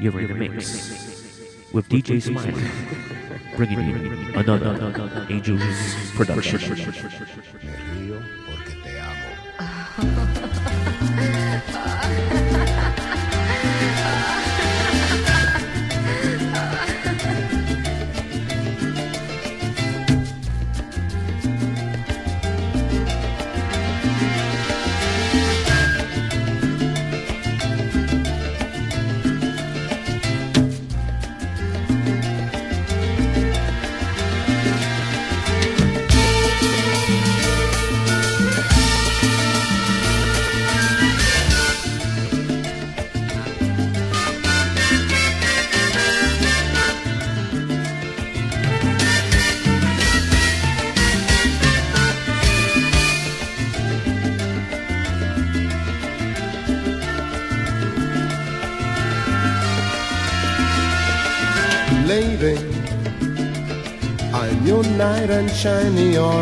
You're in the mix with DJ Smiley, bringing you another Angels production. Me río porque te amo.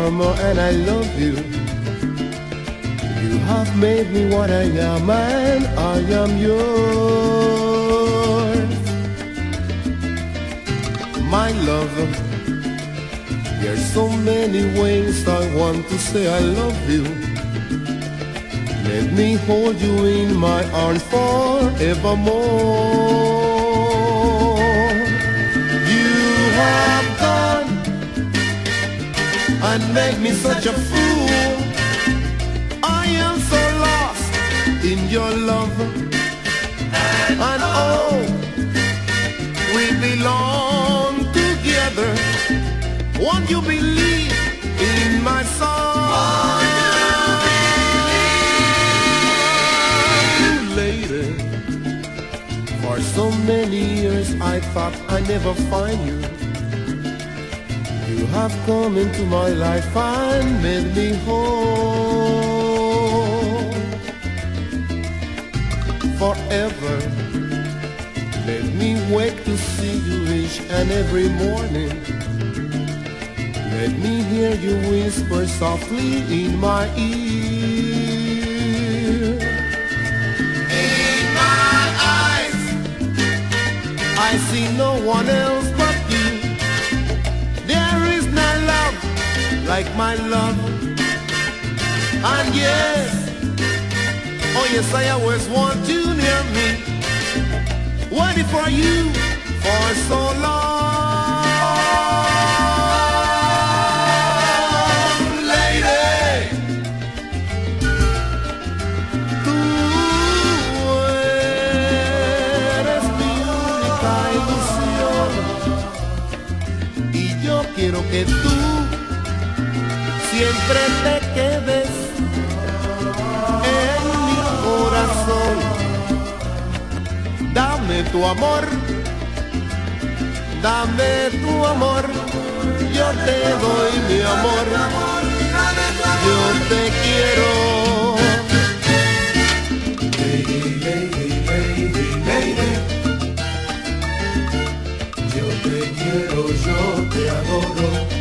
armor, and I love you. You have made me what I am, and I am yours. My love, there's so many ways I want to say I love you. Let me hold you in my arms forevermore. And made me such a fool. I am so lost in your love. And oh, we belong together. Won't you believe in my song? Lady, for so many years I thought I'd never find you. Have come into my life and made me whole forever. Let me wake to see you each and every morning. Let me hear you whisper softly in my ear. In my eyes, I see no one else like my love. And yes, oh yes, I always want you near me. Waiting for you for so long, siempre te quedes en mi corazón. Dame tu amor, dame tu amor, yo te doy mi amor, yo te quiero. Lady, lady, lady, lady. Yo te quiero, yo te adoro.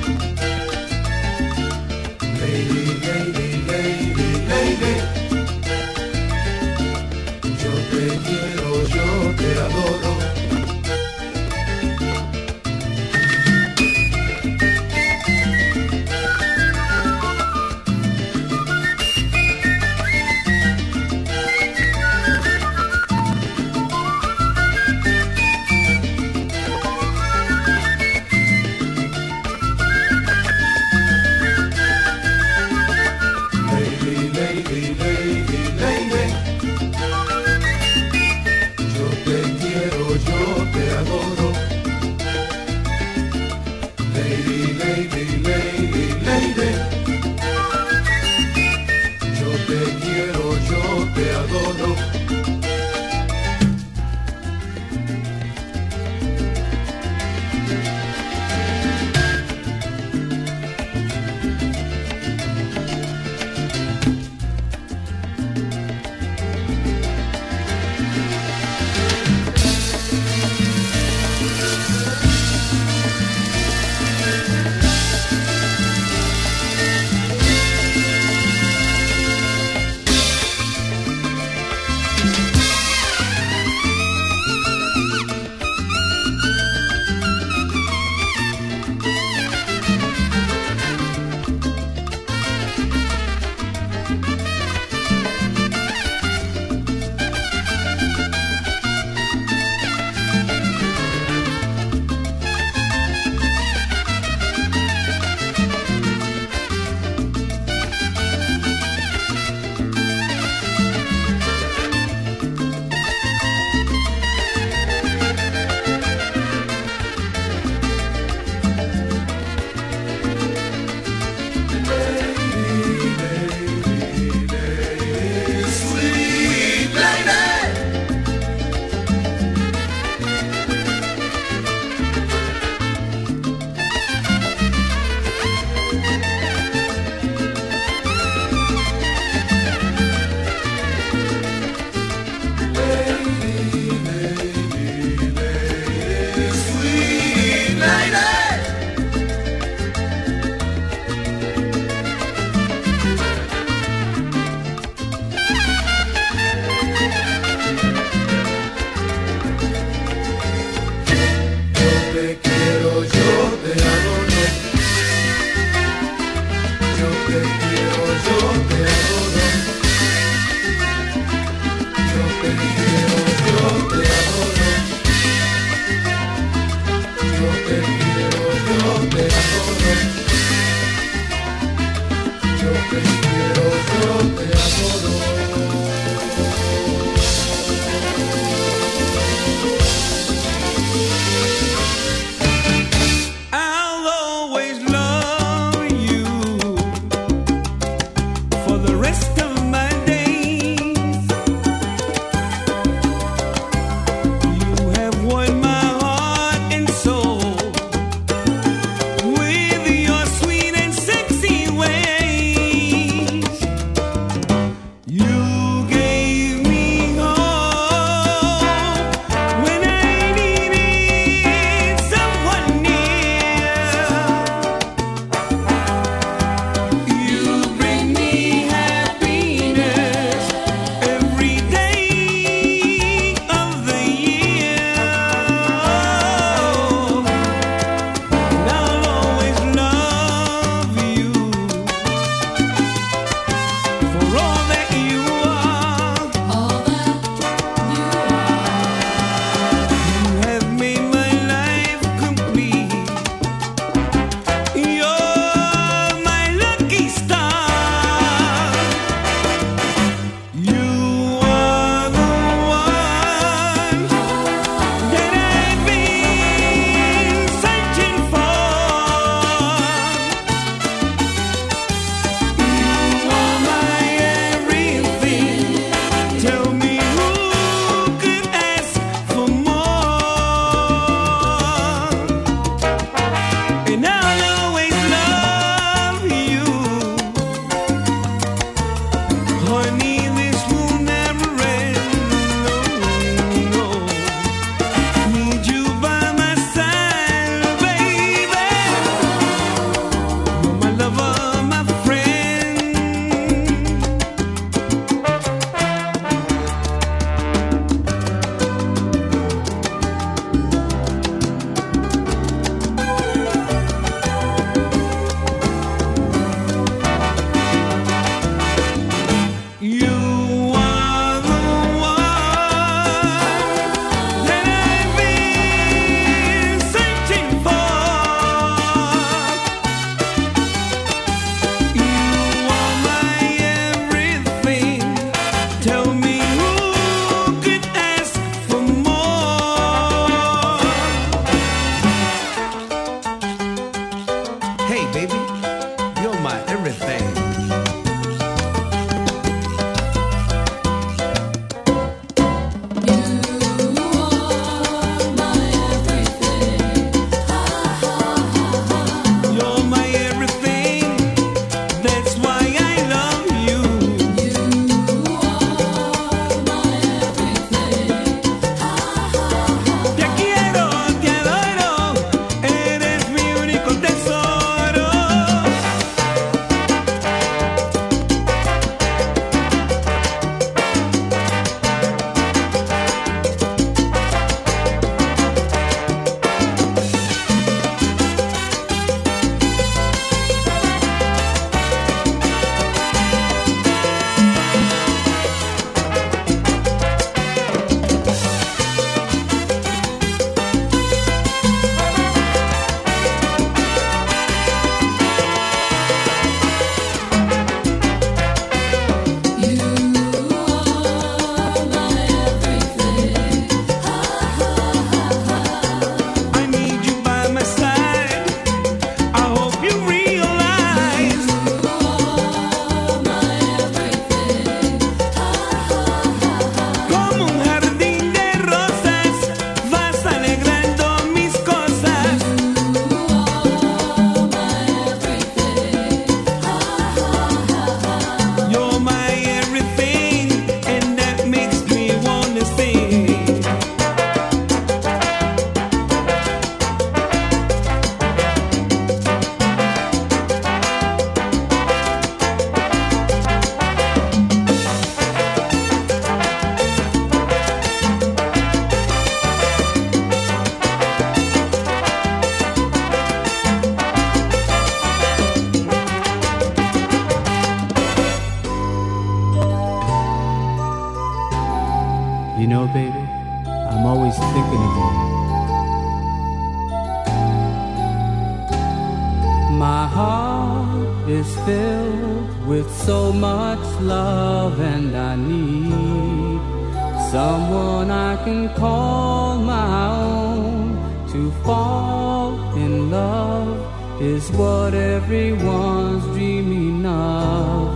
can call my own. To fall in love is what everyone's dreaming of.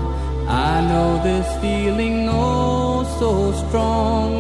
I know this feeling oh so strong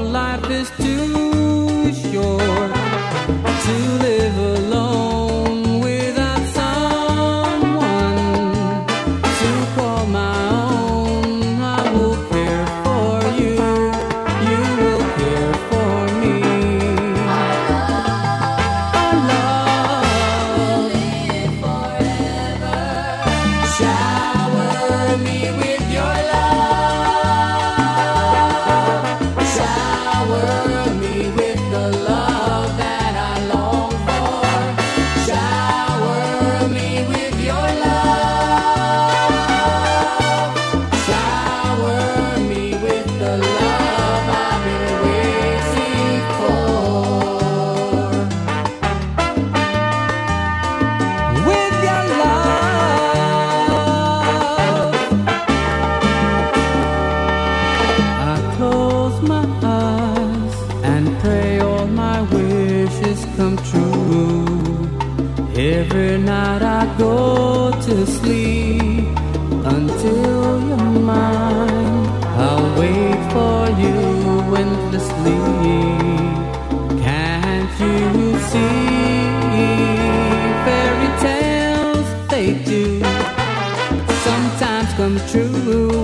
endlessly. Can't you see? Fairy tales, they do sometimes come true.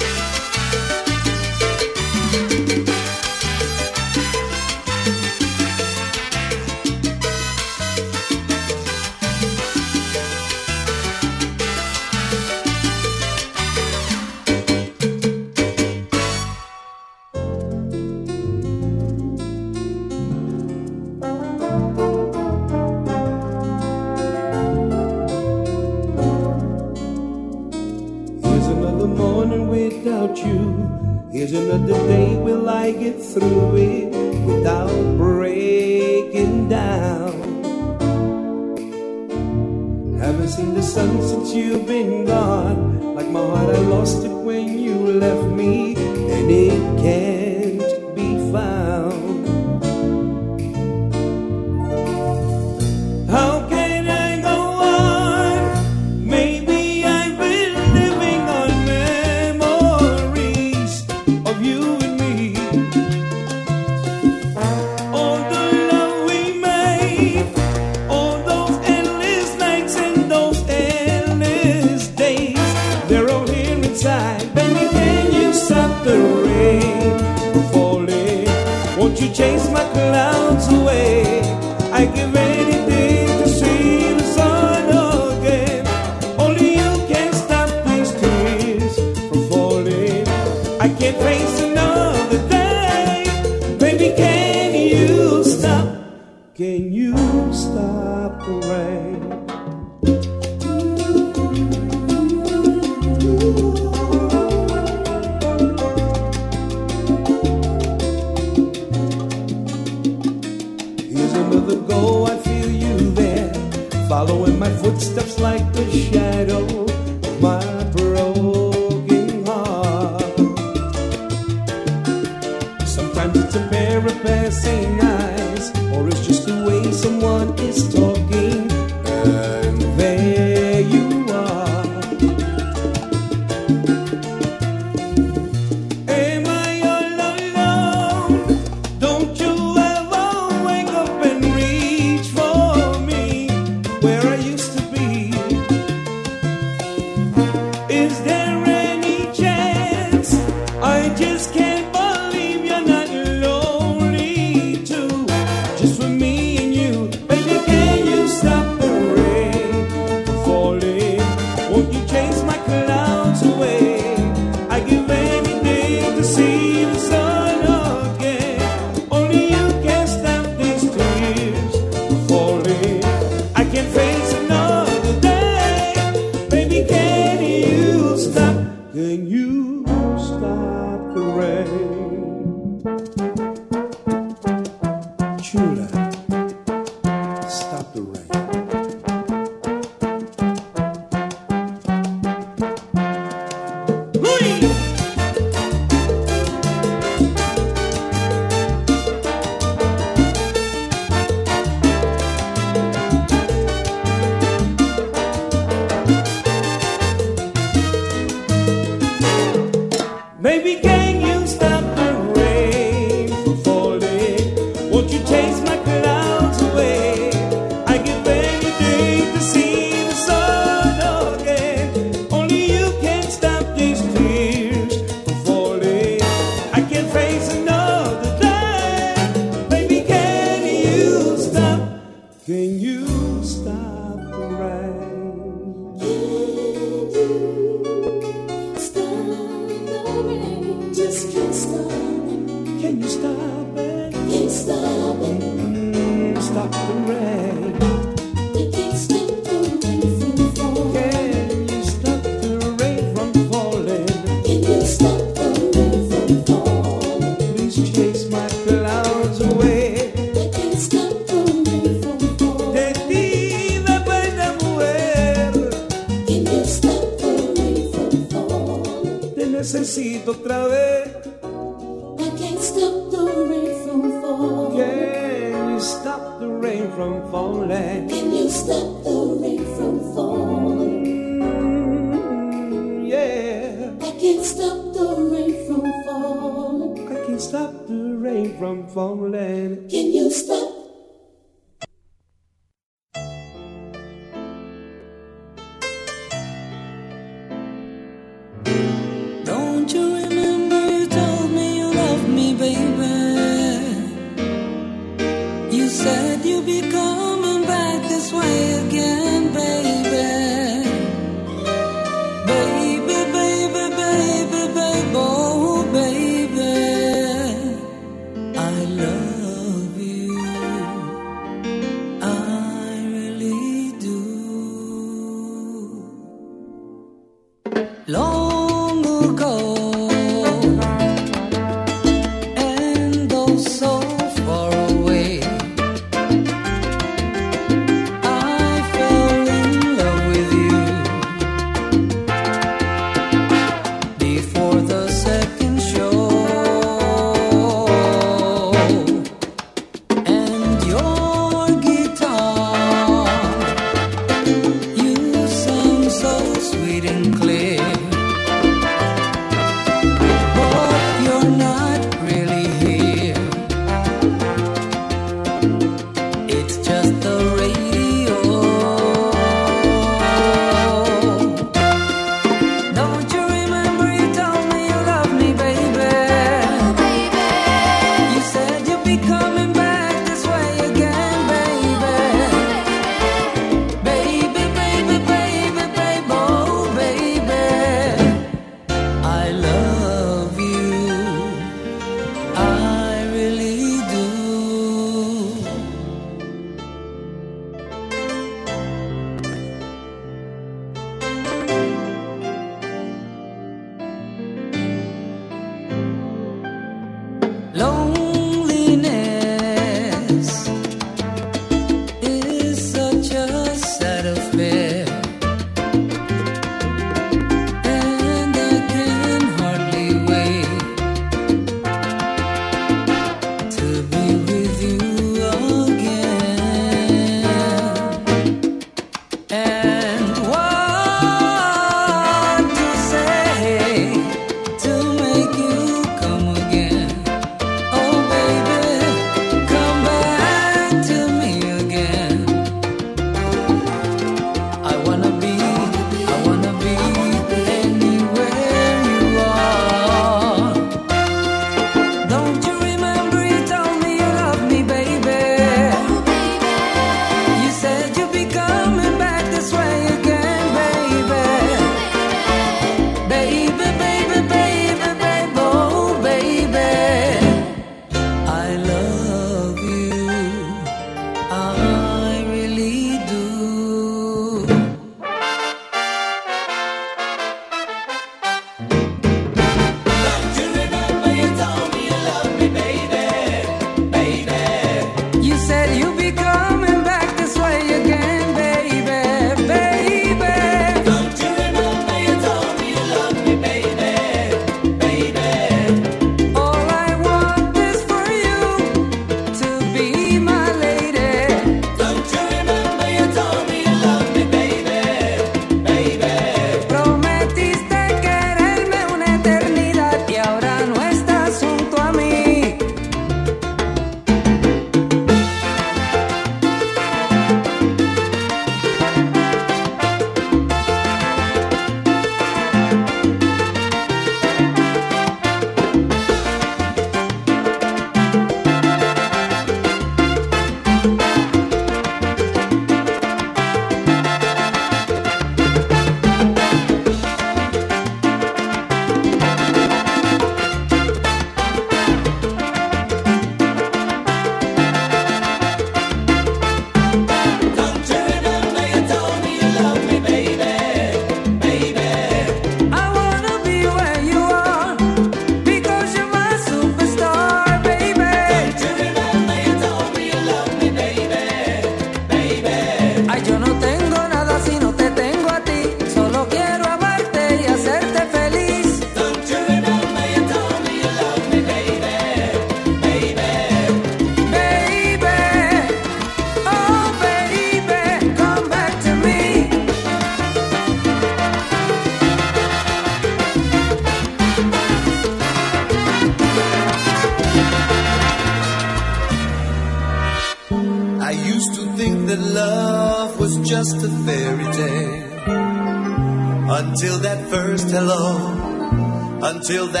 Until that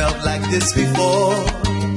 felt like this before.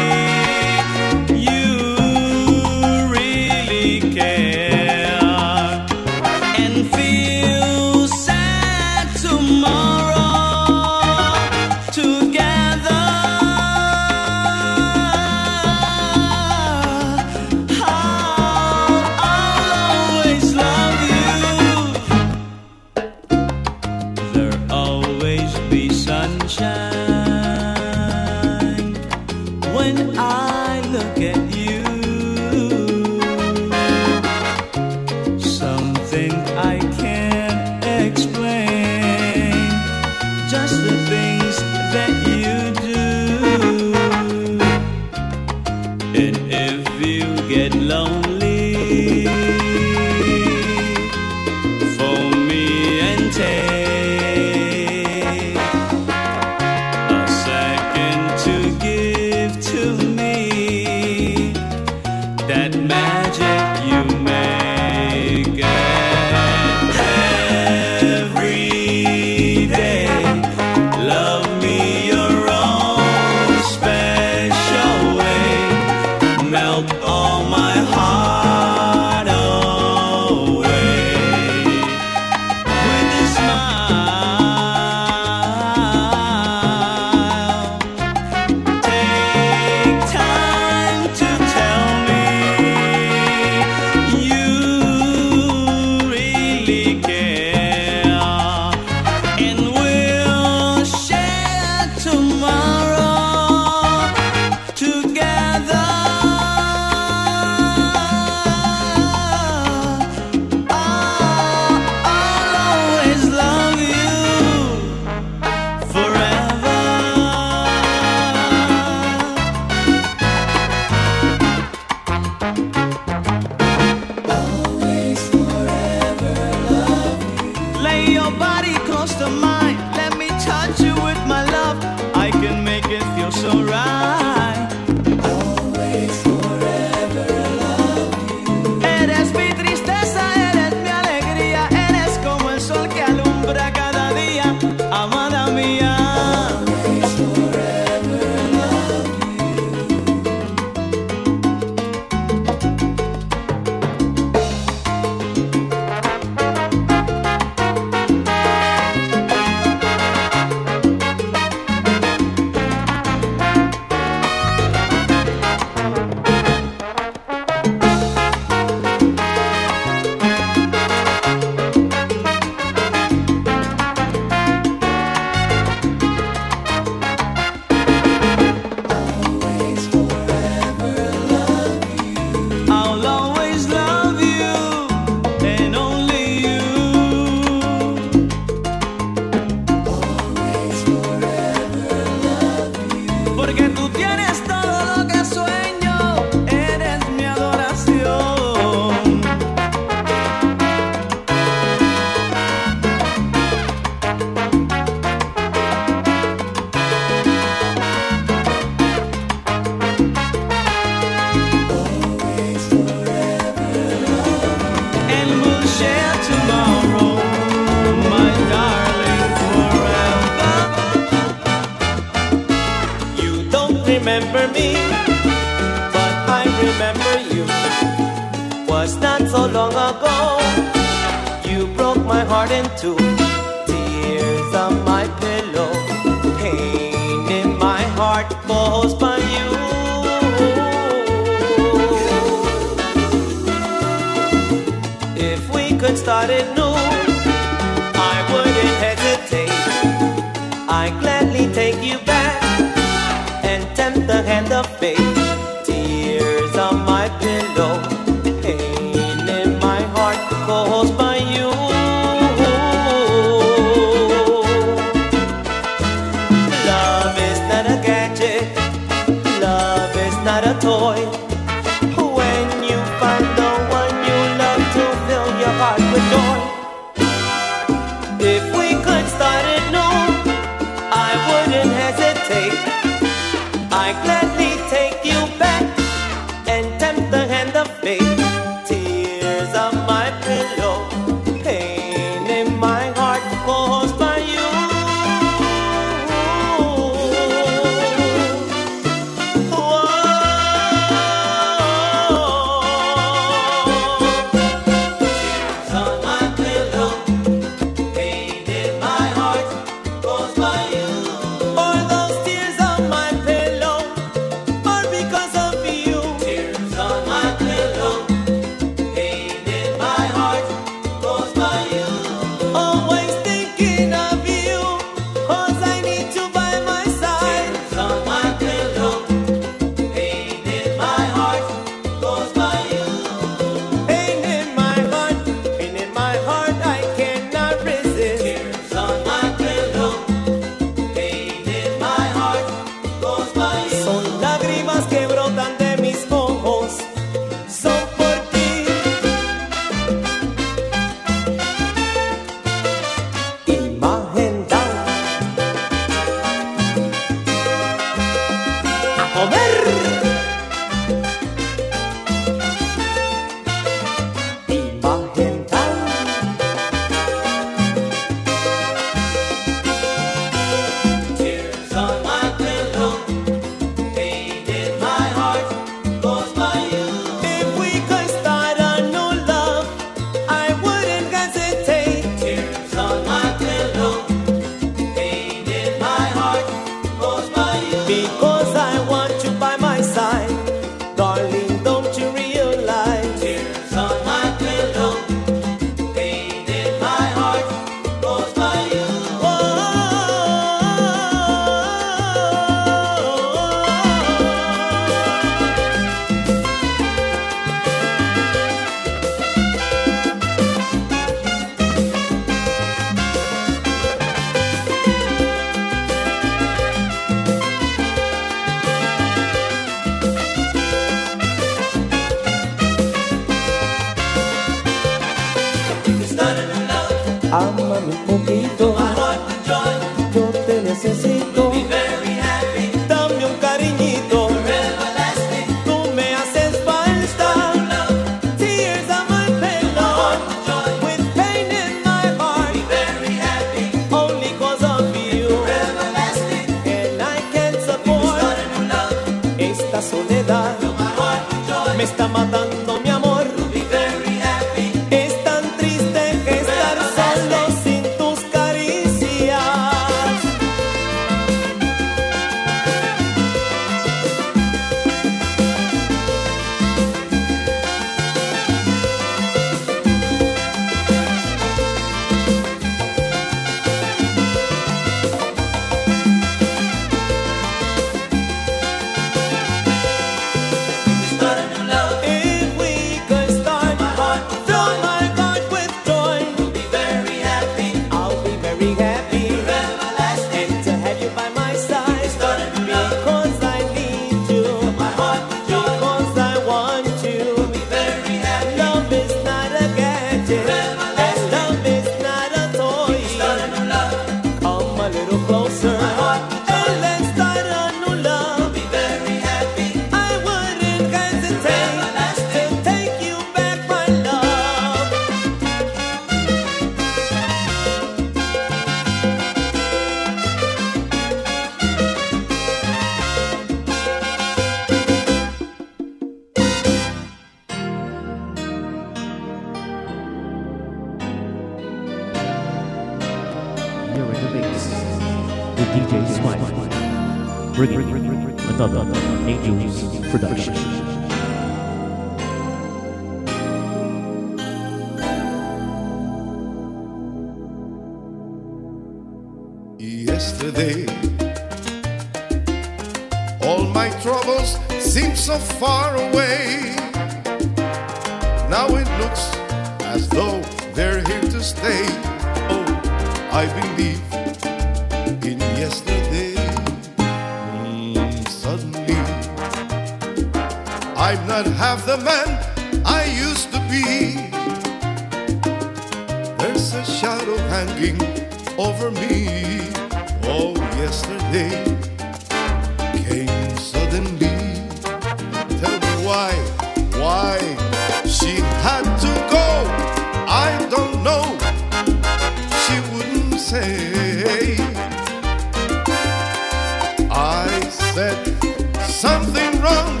wrong.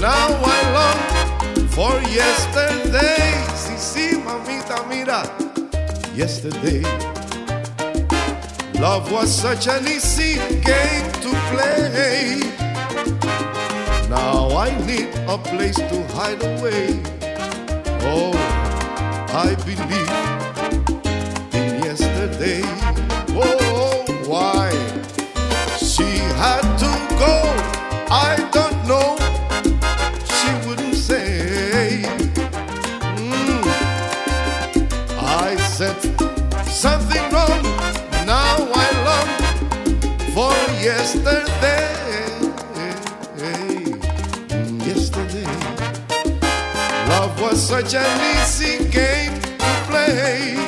Now I long for yesterday. Sí, sí, mamita, mira, yesterday. Love was such an easy game to play. Now I need a place to hide away. Oh, I believe such an easy game to play.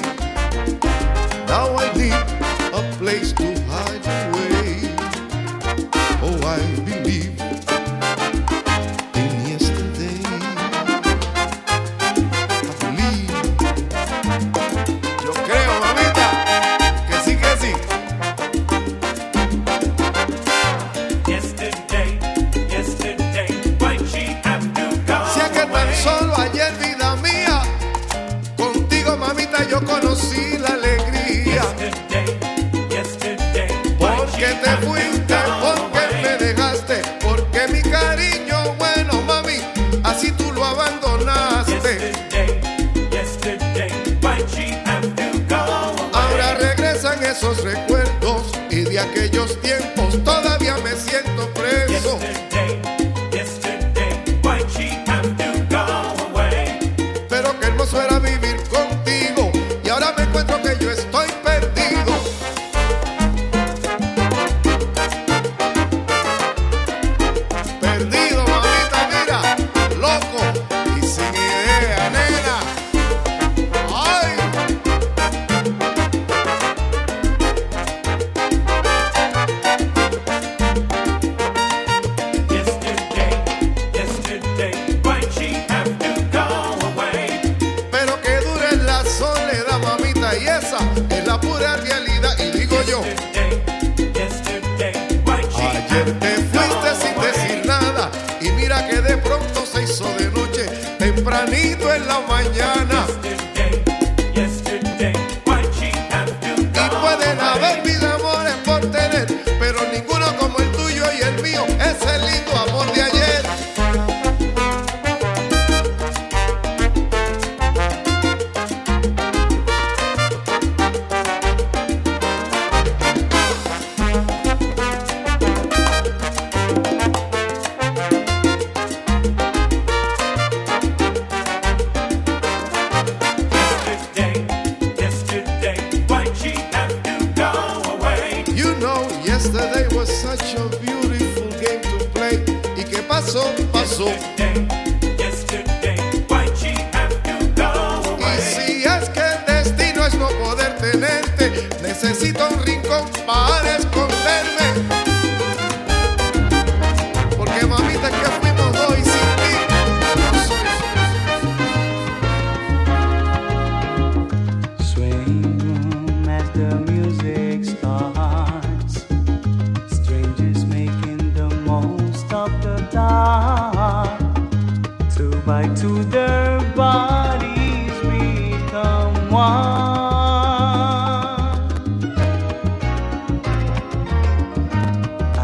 Two by two their bodies become one.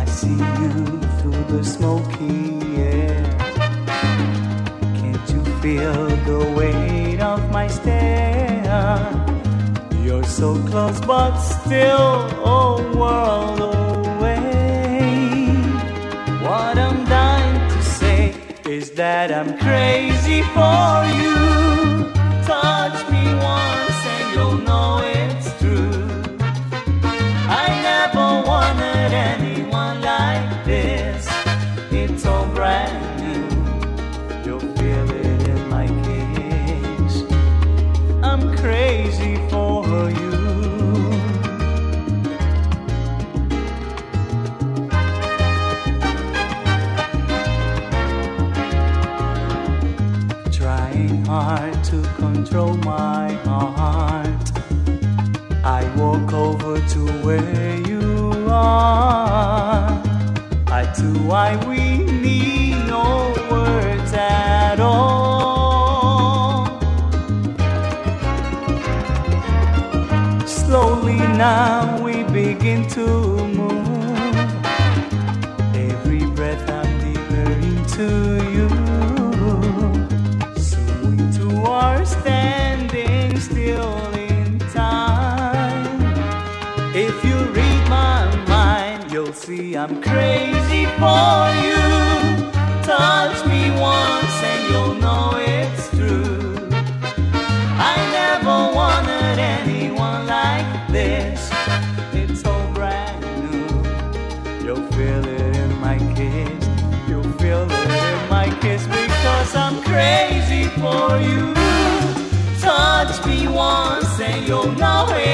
I see you through the smoky air. Can't you feel the weight of my stare? You're so close but still a world away. that I'm crazy for you. Every breath I'm deeper to you. Standing still in time. If you read my mind, you'll see I'm crazy for you. Touch me once and you'll know it.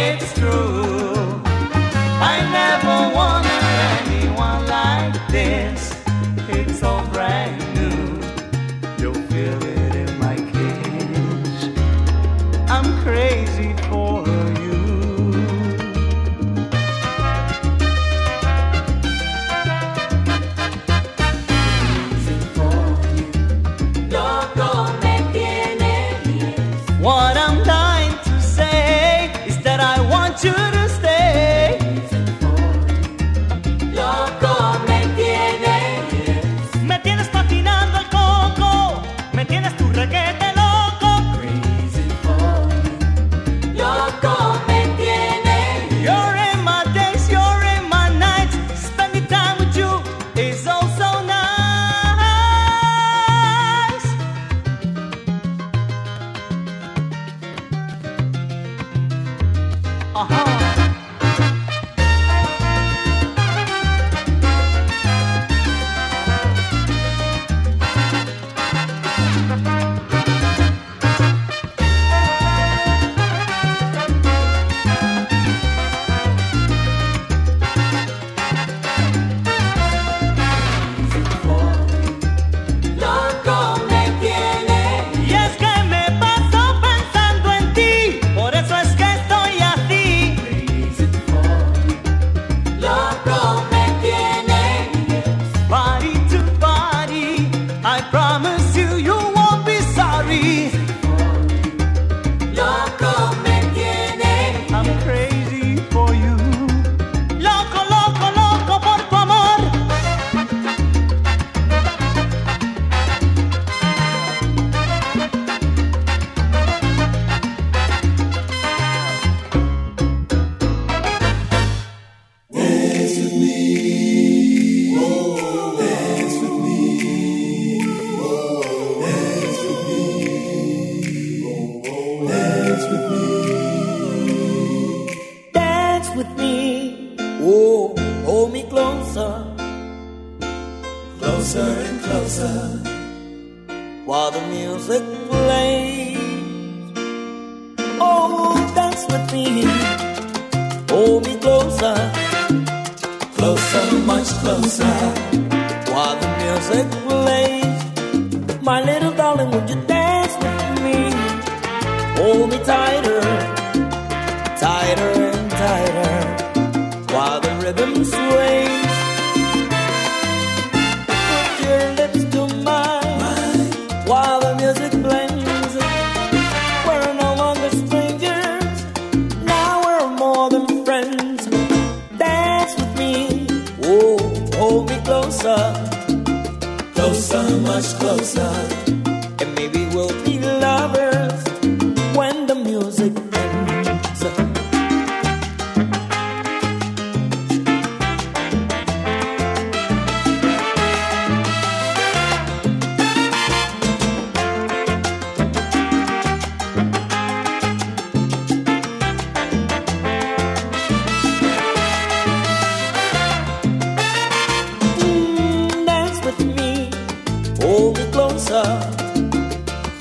Closer,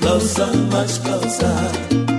closer, much closer.